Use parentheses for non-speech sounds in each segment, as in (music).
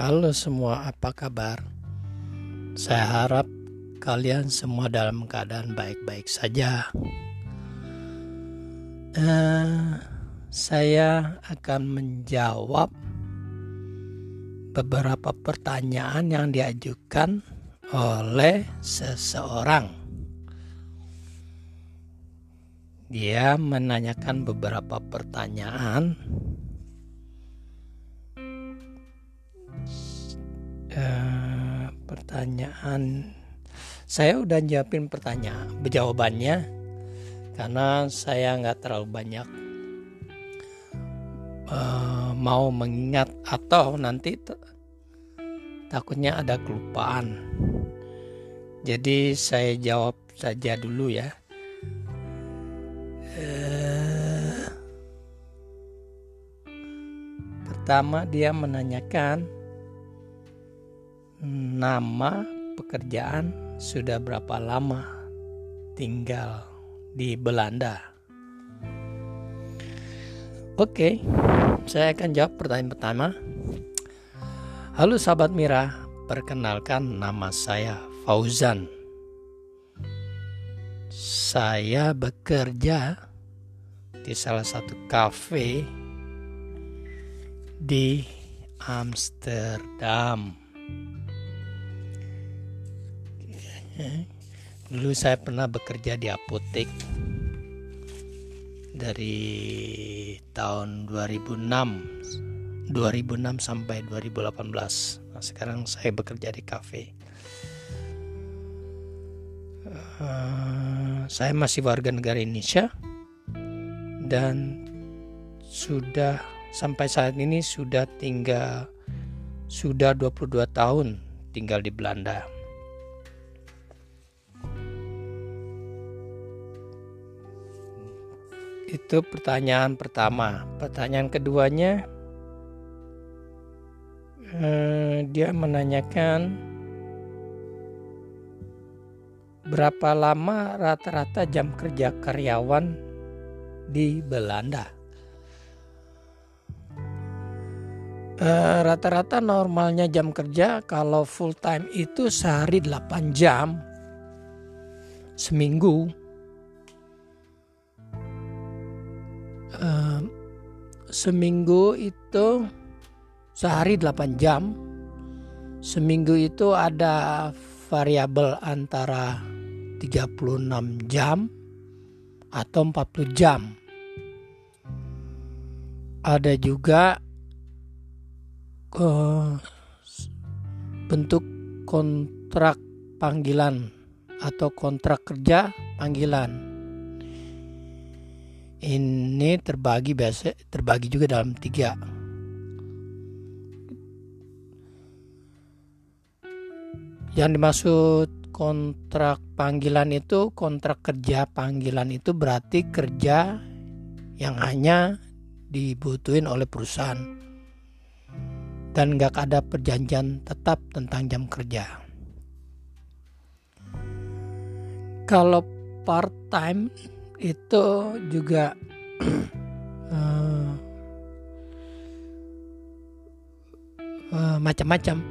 Halo semua, apa kabar? Saya harap kalian semua dalam keadaan baik-baik saja. Uh, saya akan menjawab beberapa pertanyaan yang diajukan oleh seseorang. Dia menanyakan beberapa pertanyaan uh, pertanyaan. Saya udah nyiapin pertanyaan jawabannya karena saya nggak terlalu banyak uh, mau mengingat atau nanti takutnya ada kelupaan. Jadi saya jawab saja dulu ya. Uh, pertama dia menanyakan nama pekerjaan sudah berapa lama tinggal di Belanda? Oke, saya akan jawab pertanyaan pertama. Halo sahabat Mira, perkenalkan nama saya Fauzan. Saya bekerja di salah satu kafe di Amsterdam. Dulu saya pernah bekerja di apotek dari tahun 2006 2006 sampai 2018 nah, sekarang saya bekerja di kafe. Uh, saya masih warga negara Indonesia dan sudah sampai saat ini sudah tinggal sudah 22 tahun tinggal di Belanda Itu pertanyaan pertama. Pertanyaan keduanya, eh, dia menanyakan berapa lama rata-rata jam kerja karyawan di Belanda. Eh, rata-rata normalnya jam kerja kalau full time itu sehari 8 jam seminggu seminggu itu sehari 8 jam. Seminggu itu ada variabel antara 36 jam atau 40 jam. Ada juga uh, bentuk kontrak panggilan atau kontrak kerja panggilan ini terbagi biasa terbagi juga dalam tiga. Yang dimaksud kontrak panggilan itu kontrak kerja panggilan itu berarti kerja yang hanya dibutuhin oleh perusahaan. Dan nggak ada perjanjian tetap tentang jam kerja. Kalau part time itu juga uh, (clears throat) uh, macam-macam.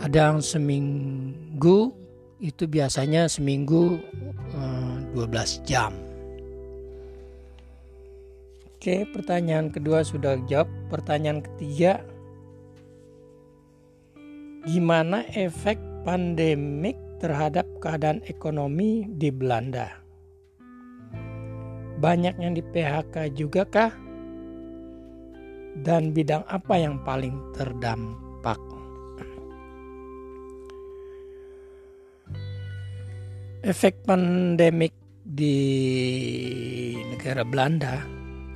Ada yang seminggu itu biasanya seminggu uh, eh, 12 jam. Oke pertanyaan kedua sudah jawab. Pertanyaan ketiga gimana efek pandemik terhadap keadaan ekonomi di Belanda banyak yang di PHK juga kah? Dan bidang apa yang paling terdampak? Efek pandemik di negara Belanda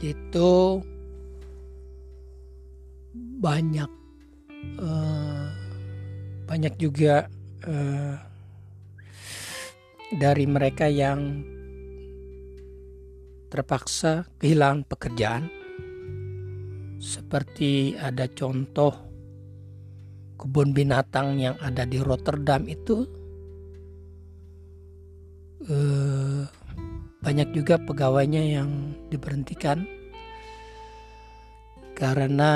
itu banyak uh, banyak juga uh, dari mereka yang terpaksa kehilangan pekerjaan, seperti ada contoh kebun binatang yang ada di Rotterdam itu eh, banyak juga pegawainya yang diberhentikan karena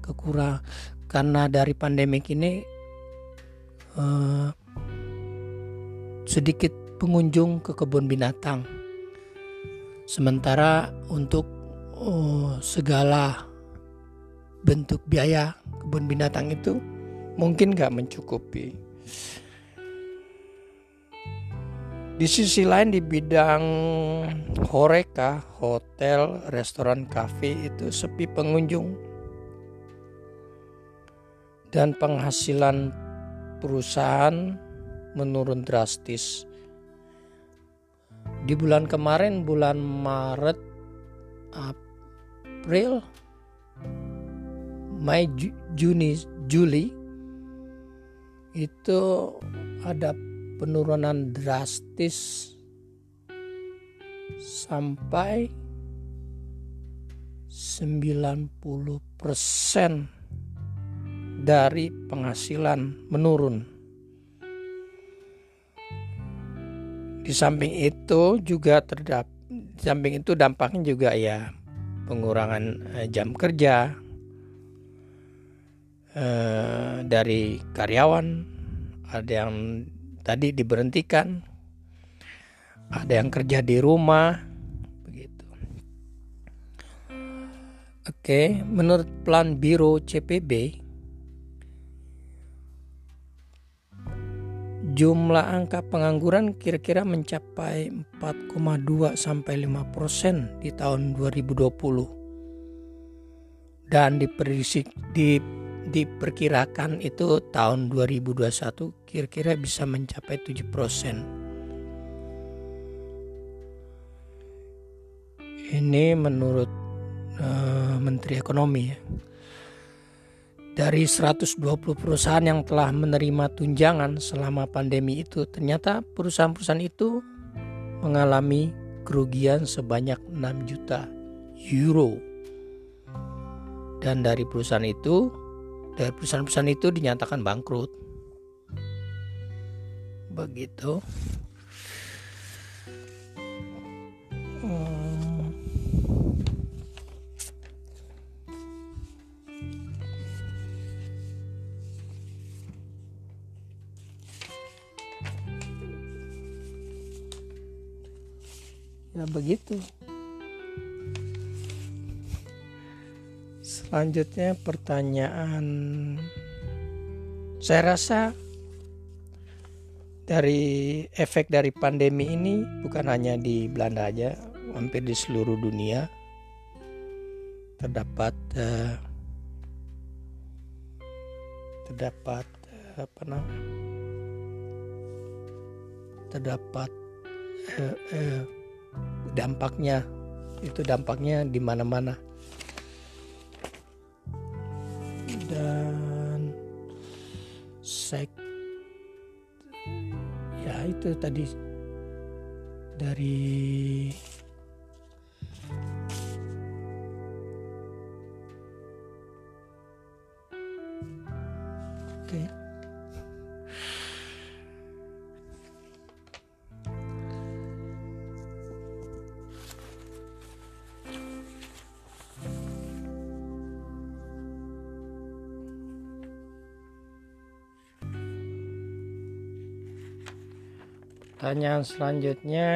kekurang karena dari pandemik ini uh, sedikit pengunjung ke kebun binatang. Sementara untuk uh, segala bentuk biaya kebun binatang itu mungkin nggak mencukupi. Di sisi lain di bidang horeca, hotel, restoran, kafe itu sepi pengunjung. Dan penghasilan perusahaan menurun drastis. Di bulan kemarin bulan Maret, April, Mei, Juni, Juli itu ada penurunan drastis sampai 90% dari penghasilan menurun. Di samping itu juga terdapat di samping itu dampaknya juga ya pengurangan eh, jam kerja eh, dari karyawan ada yang tadi diberhentikan ada yang kerja di rumah begitu. Oke menurut plan biro CPB jumlah angka pengangguran kira-kira mencapai 4,2 sampai 5 persen di tahun 2020 dan di diperkirakan itu tahun 2021 kira-kira bisa mencapai 7%. Ini menurut uh, Menteri Ekonomi ya. Dari 120 perusahaan yang telah menerima tunjangan selama pandemi itu, ternyata perusahaan-perusahaan itu mengalami kerugian sebanyak 6 juta euro. Dan dari perusahaan itu dari perusahaan-perusahaan itu dinyatakan bangkrut begitu hmm. Ya begitu. Selanjutnya pertanyaan. Saya rasa dari efek dari pandemi ini bukan hanya di Belanda aja, hampir di seluruh dunia terdapat uh, terdapat uh, apa namanya? Terdapat uh, uh, dampaknya itu dampaknya di mana-mana. Dan sek ya itu tadi dari pertanyaan selanjutnya.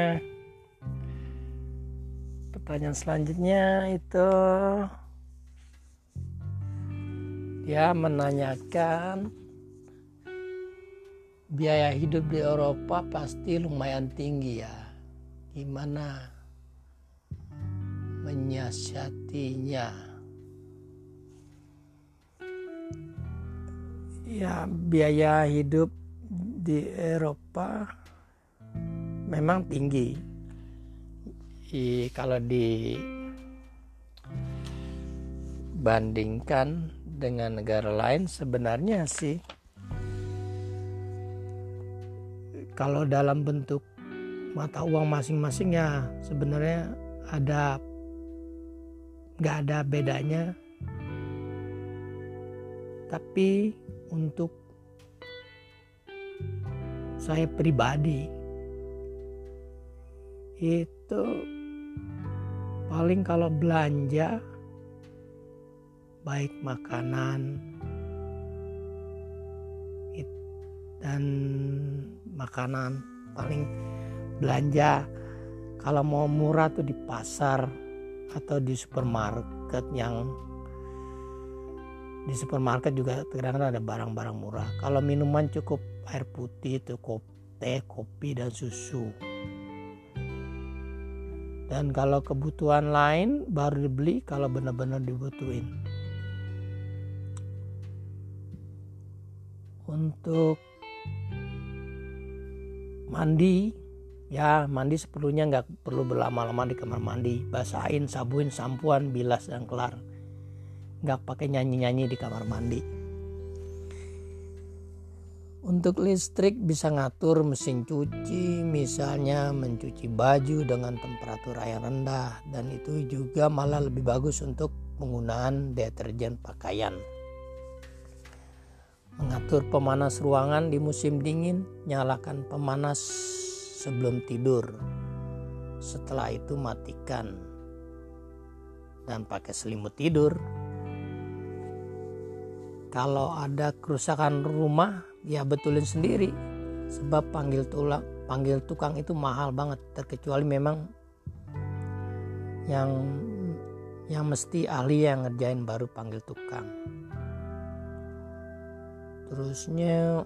Pertanyaan selanjutnya itu dia menanyakan biaya hidup di Eropa pasti lumayan tinggi ya. Gimana menyiasatinya? Ya biaya hidup di Eropa memang tinggi. I, kalau dibandingkan dengan negara lain sebenarnya sih kalau dalam bentuk mata uang masing-masing ya sebenarnya ada nggak ada bedanya. Tapi untuk saya pribadi itu paling kalau belanja baik makanan dan makanan paling belanja. Kalau mau murah tuh di pasar atau di supermarket yang di supermarket juga kadang-kadang ada barang-barang murah. Kalau minuman cukup air putih itu teh kopi dan susu dan kalau kebutuhan lain baru dibeli kalau benar-benar dibutuhin. Untuk mandi ya mandi seperlunya nggak perlu berlama-lama di kamar mandi. Basahin sabuin sampuan bilas dan kelar. Nggak pakai nyanyi-nyanyi di kamar mandi untuk listrik bisa ngatur mesin cuci misalnya mencuci baju dengan temperatur air rendah dan itu juga malah lebih bagus untuk penggunaan deterjen pakaian mengatur pemanas ruangan di musim dingin, nyalakan pemanas sebelum tidur. Setelah itu matikan dan pakai selimut tidur. Kalau ada kerusakan rumah, ya betulin sendiri. Sebab panggil tulang, panggil tukang itu mahal banget, terkecuali memang yang yang mesti ahli yang ngerjain baru panggil tukang. Terusnya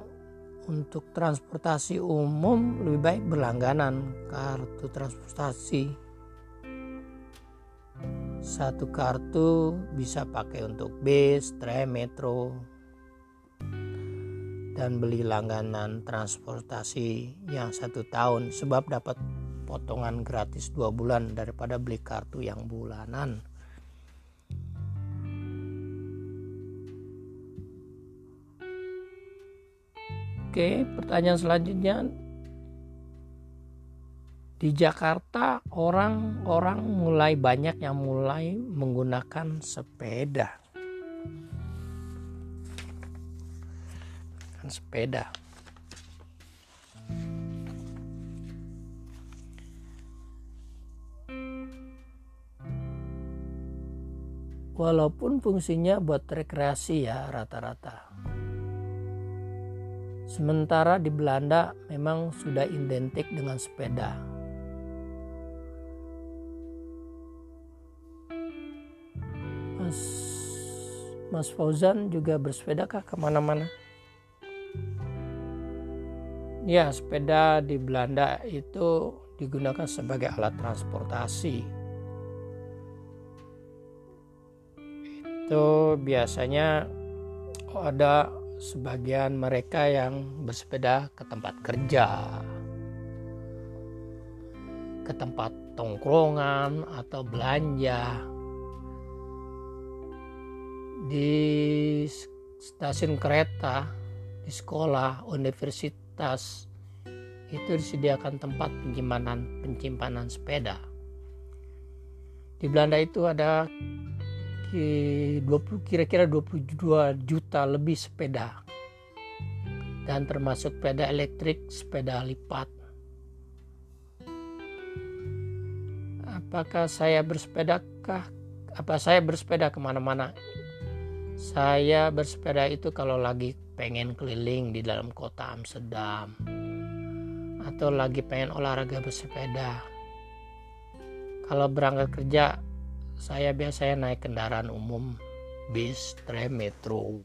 untuk transportasi umum lebih baik berlangganan kartu transportasi. Satu kartu bisa pakai untuk bis, tram, metro, dan beli langganan transportasi yang satu tahun sebab dapat potongan gratis dua bulan daripada beli kartu yang bulanan. Oke, pertanyaan selanjutnya di Jakarta orang-orang mulai banyak yang mulai menggunakan sepeda. Sepeda. Walaupun fungsinya buat rekreasi ya rata-rata. Sementara di Belanda memang sudah identik dengan sepeda. Mas, Mas Fauzan juga bersepeda kah ke mana-mana? Ya, sepeda di Belanda itu digunakan sebagai alat transportasi. Itu biasanya ada sebagian mereka yang bersepeda ke tempat kerja, ke tempat tongkrongan atau belanja, di stasiun kereta, di sekolah, universitas itu disediakan tempat penyimpanan penyimpanan sepeda. Di Belanda itu ada 20 kira-kira 22 juta lebih sepeda dan termasuk sepeda elektrik, sepeda lipat. Apakah saya bersepedakah? Apa saya bersepeda ke mana-mana? Saya bersepeda itu kalau lagi pengen keliling di dalam kota Amsterdam atau lagi pengen olahraga bersepeda. Kalau berangkat kerja saya biasanya naik kendaraan umum, bis, tram, metro.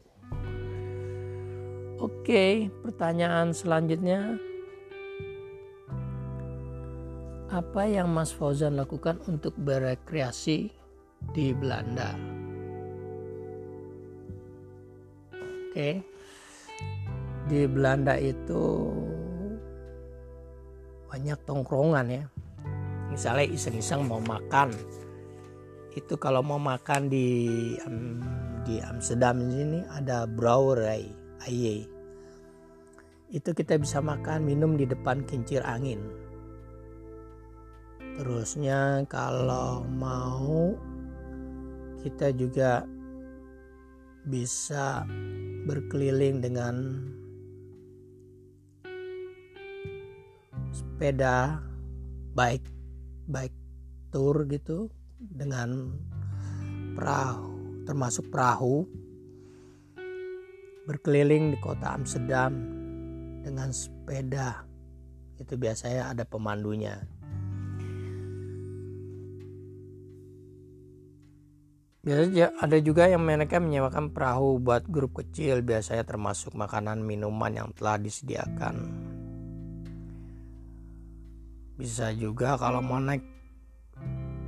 Oke, pertanyaan selanjutnya. Apa yang Mas Fauzan lakukan untuk berekreasi di Belanda? Oke. Di Belanda itu banyak tongkrongan ya. Misalnya iseng-iseng mau makan, itu kalau mau makan di um, di Amsterdam ini ada Brouwerij Aye. Itu kita bisa makan minum di depan kincir angin. Terusnya kalau mau kita juga bisa berkeliling dengan sepeda baik baik tour gitu dengan perahu termasuk perahu berkeliling di kota Amsterdam dengan sepeda itu biasanya ada pemandunya Biasanya ada juga yang mereka menyewakan perahu buat grup kecil, biasanya termasuk makanan minuman yang telah disediakan. Bisa juga kalau mau naik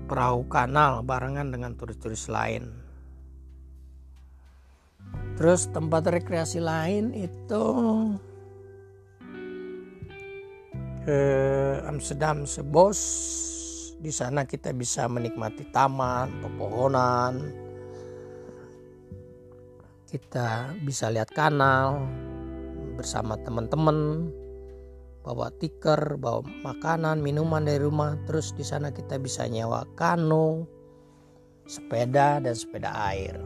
perahu kanal barengan dengan turis-turis lain. Terus tempat rekreasi lain itu ke Amsterdam Sebos di sana kita bisa menikmati taman, pepohonan. Kita bisa lihat kanal bersama teman-teman, bawa tiker, bawa makanan, minuman dari rumah. Terus di sana kita bisa nyewa kano, sepeda dan sepeda air.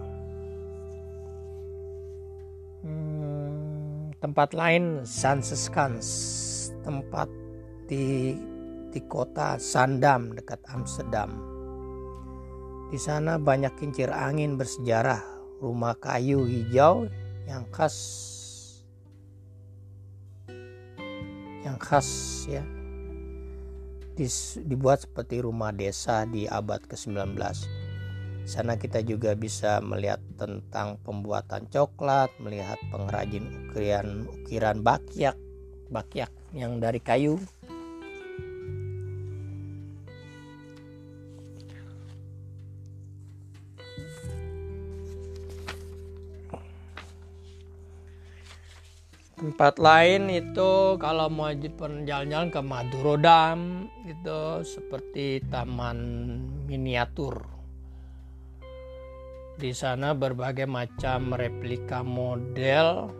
Hmm, tempat lain Zanseskans, tempat di di kota Sandam dekat Amsterdam. Di sana banyak kincir angin bersejarah, rumah kayu hijau yang khas yang khas ya dibuat seperti rumah desa di abad ke-19. Sana kita juga bisa melihat tentang pembuatan coklat, melihat pengrajin ukiran ukiran bakyak, bakyak yang dari kayu tempat lain itu kalau mau jalan-jalan ke Madurodam itu seperti taman miniatur. Di sana berbagai macam replika model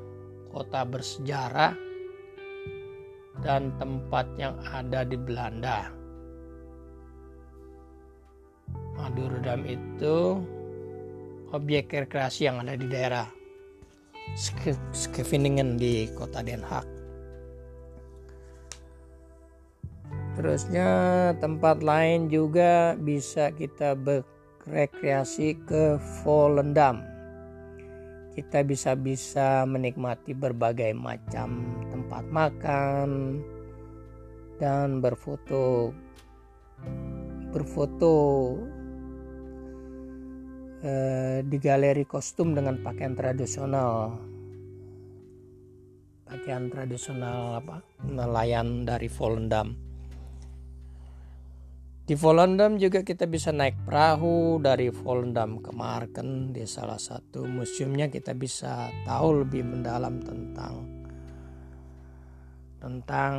kota bersejarah dan tempat yang ada di Belanda. Madurodam itu objek rekreasi yang ada di daerah Scheveningen di kota Den Haag. Terusnya tempat lain juga bisa kita berrekreasi ke Volendam. Kita bisa bisa menikmati berbagai macam tempat makan dan berfoto berfoto Eh, di galeri kostum dengan pakaian tradisional. Pakaian tradisional apa? Nelayan dari Volendam. Di Volendam juga kita bisa naik perahu dari Volendam ke Marken di salah satu museumnya kita bisa tahu lebih mendalam tentang tentang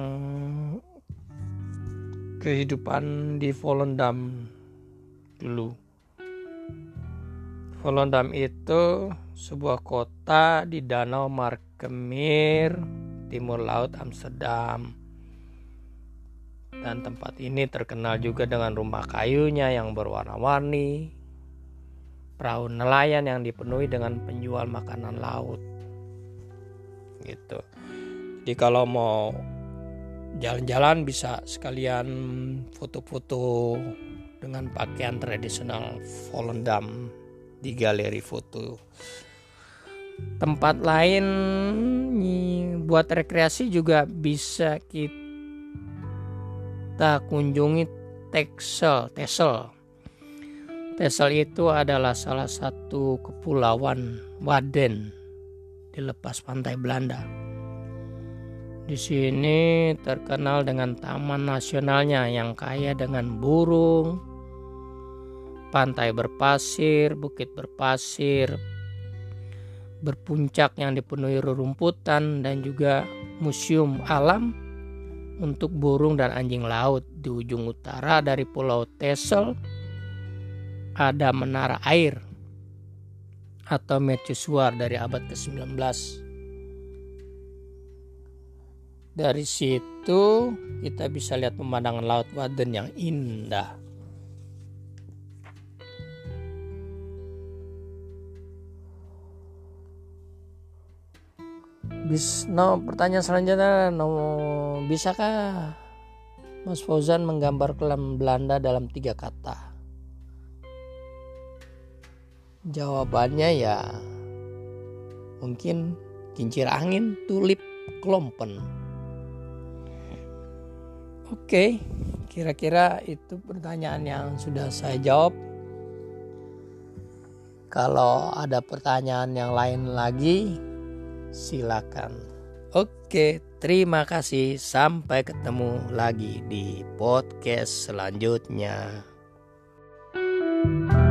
kehidupan di Volendam dulu Volendam itu sebuah kota di Danau Markemir, timur laut Amsterdam. Dan tempat ini terkenal juga dengan rumah kayunya yang berwarna-warni, perahu nelayan yang dipenuhi dengan penjual makanan laut. Gitu. Jadi kalau mau jalan-jalan bisa sekalian foto-foto dengan pakaian tradisional Volendam di galeri foto. Tempat lain buat rekreasi juga bisa kita kunjungi Texel. Texel. Texel itu adalah salah satu kepulauan Waden di lepas pantai Belanda. Di sini terkenal dengan taman nasionalnya yang kaya dengan burung, pantai berpasir, bukit berpasir, berpuncak yang dipenuhi rerumputan dan juga museum alam untuk burung dan anjing laut di ujung utara dari Pulau Texel ada menara air atau mercusuar dari abad ke-19. Dari situ kita bisa lihat pemandangan laut Waden yang indah. Bis, no, pertanyaan selanjutnya, no, bisakah Mas Fauzan menggambar kelam Belanda dalam tiga kata? Jawabannya ya mungkin kincir angin, tulip, klompen. Oke, kira-kira itu pertanyaan yang sudah saya jawab. Kalau ada pertanyaan yang lain lagi, silakan. Oke, terima kasih. Sampai ketemu lagi di podcast selanjutnya. thank you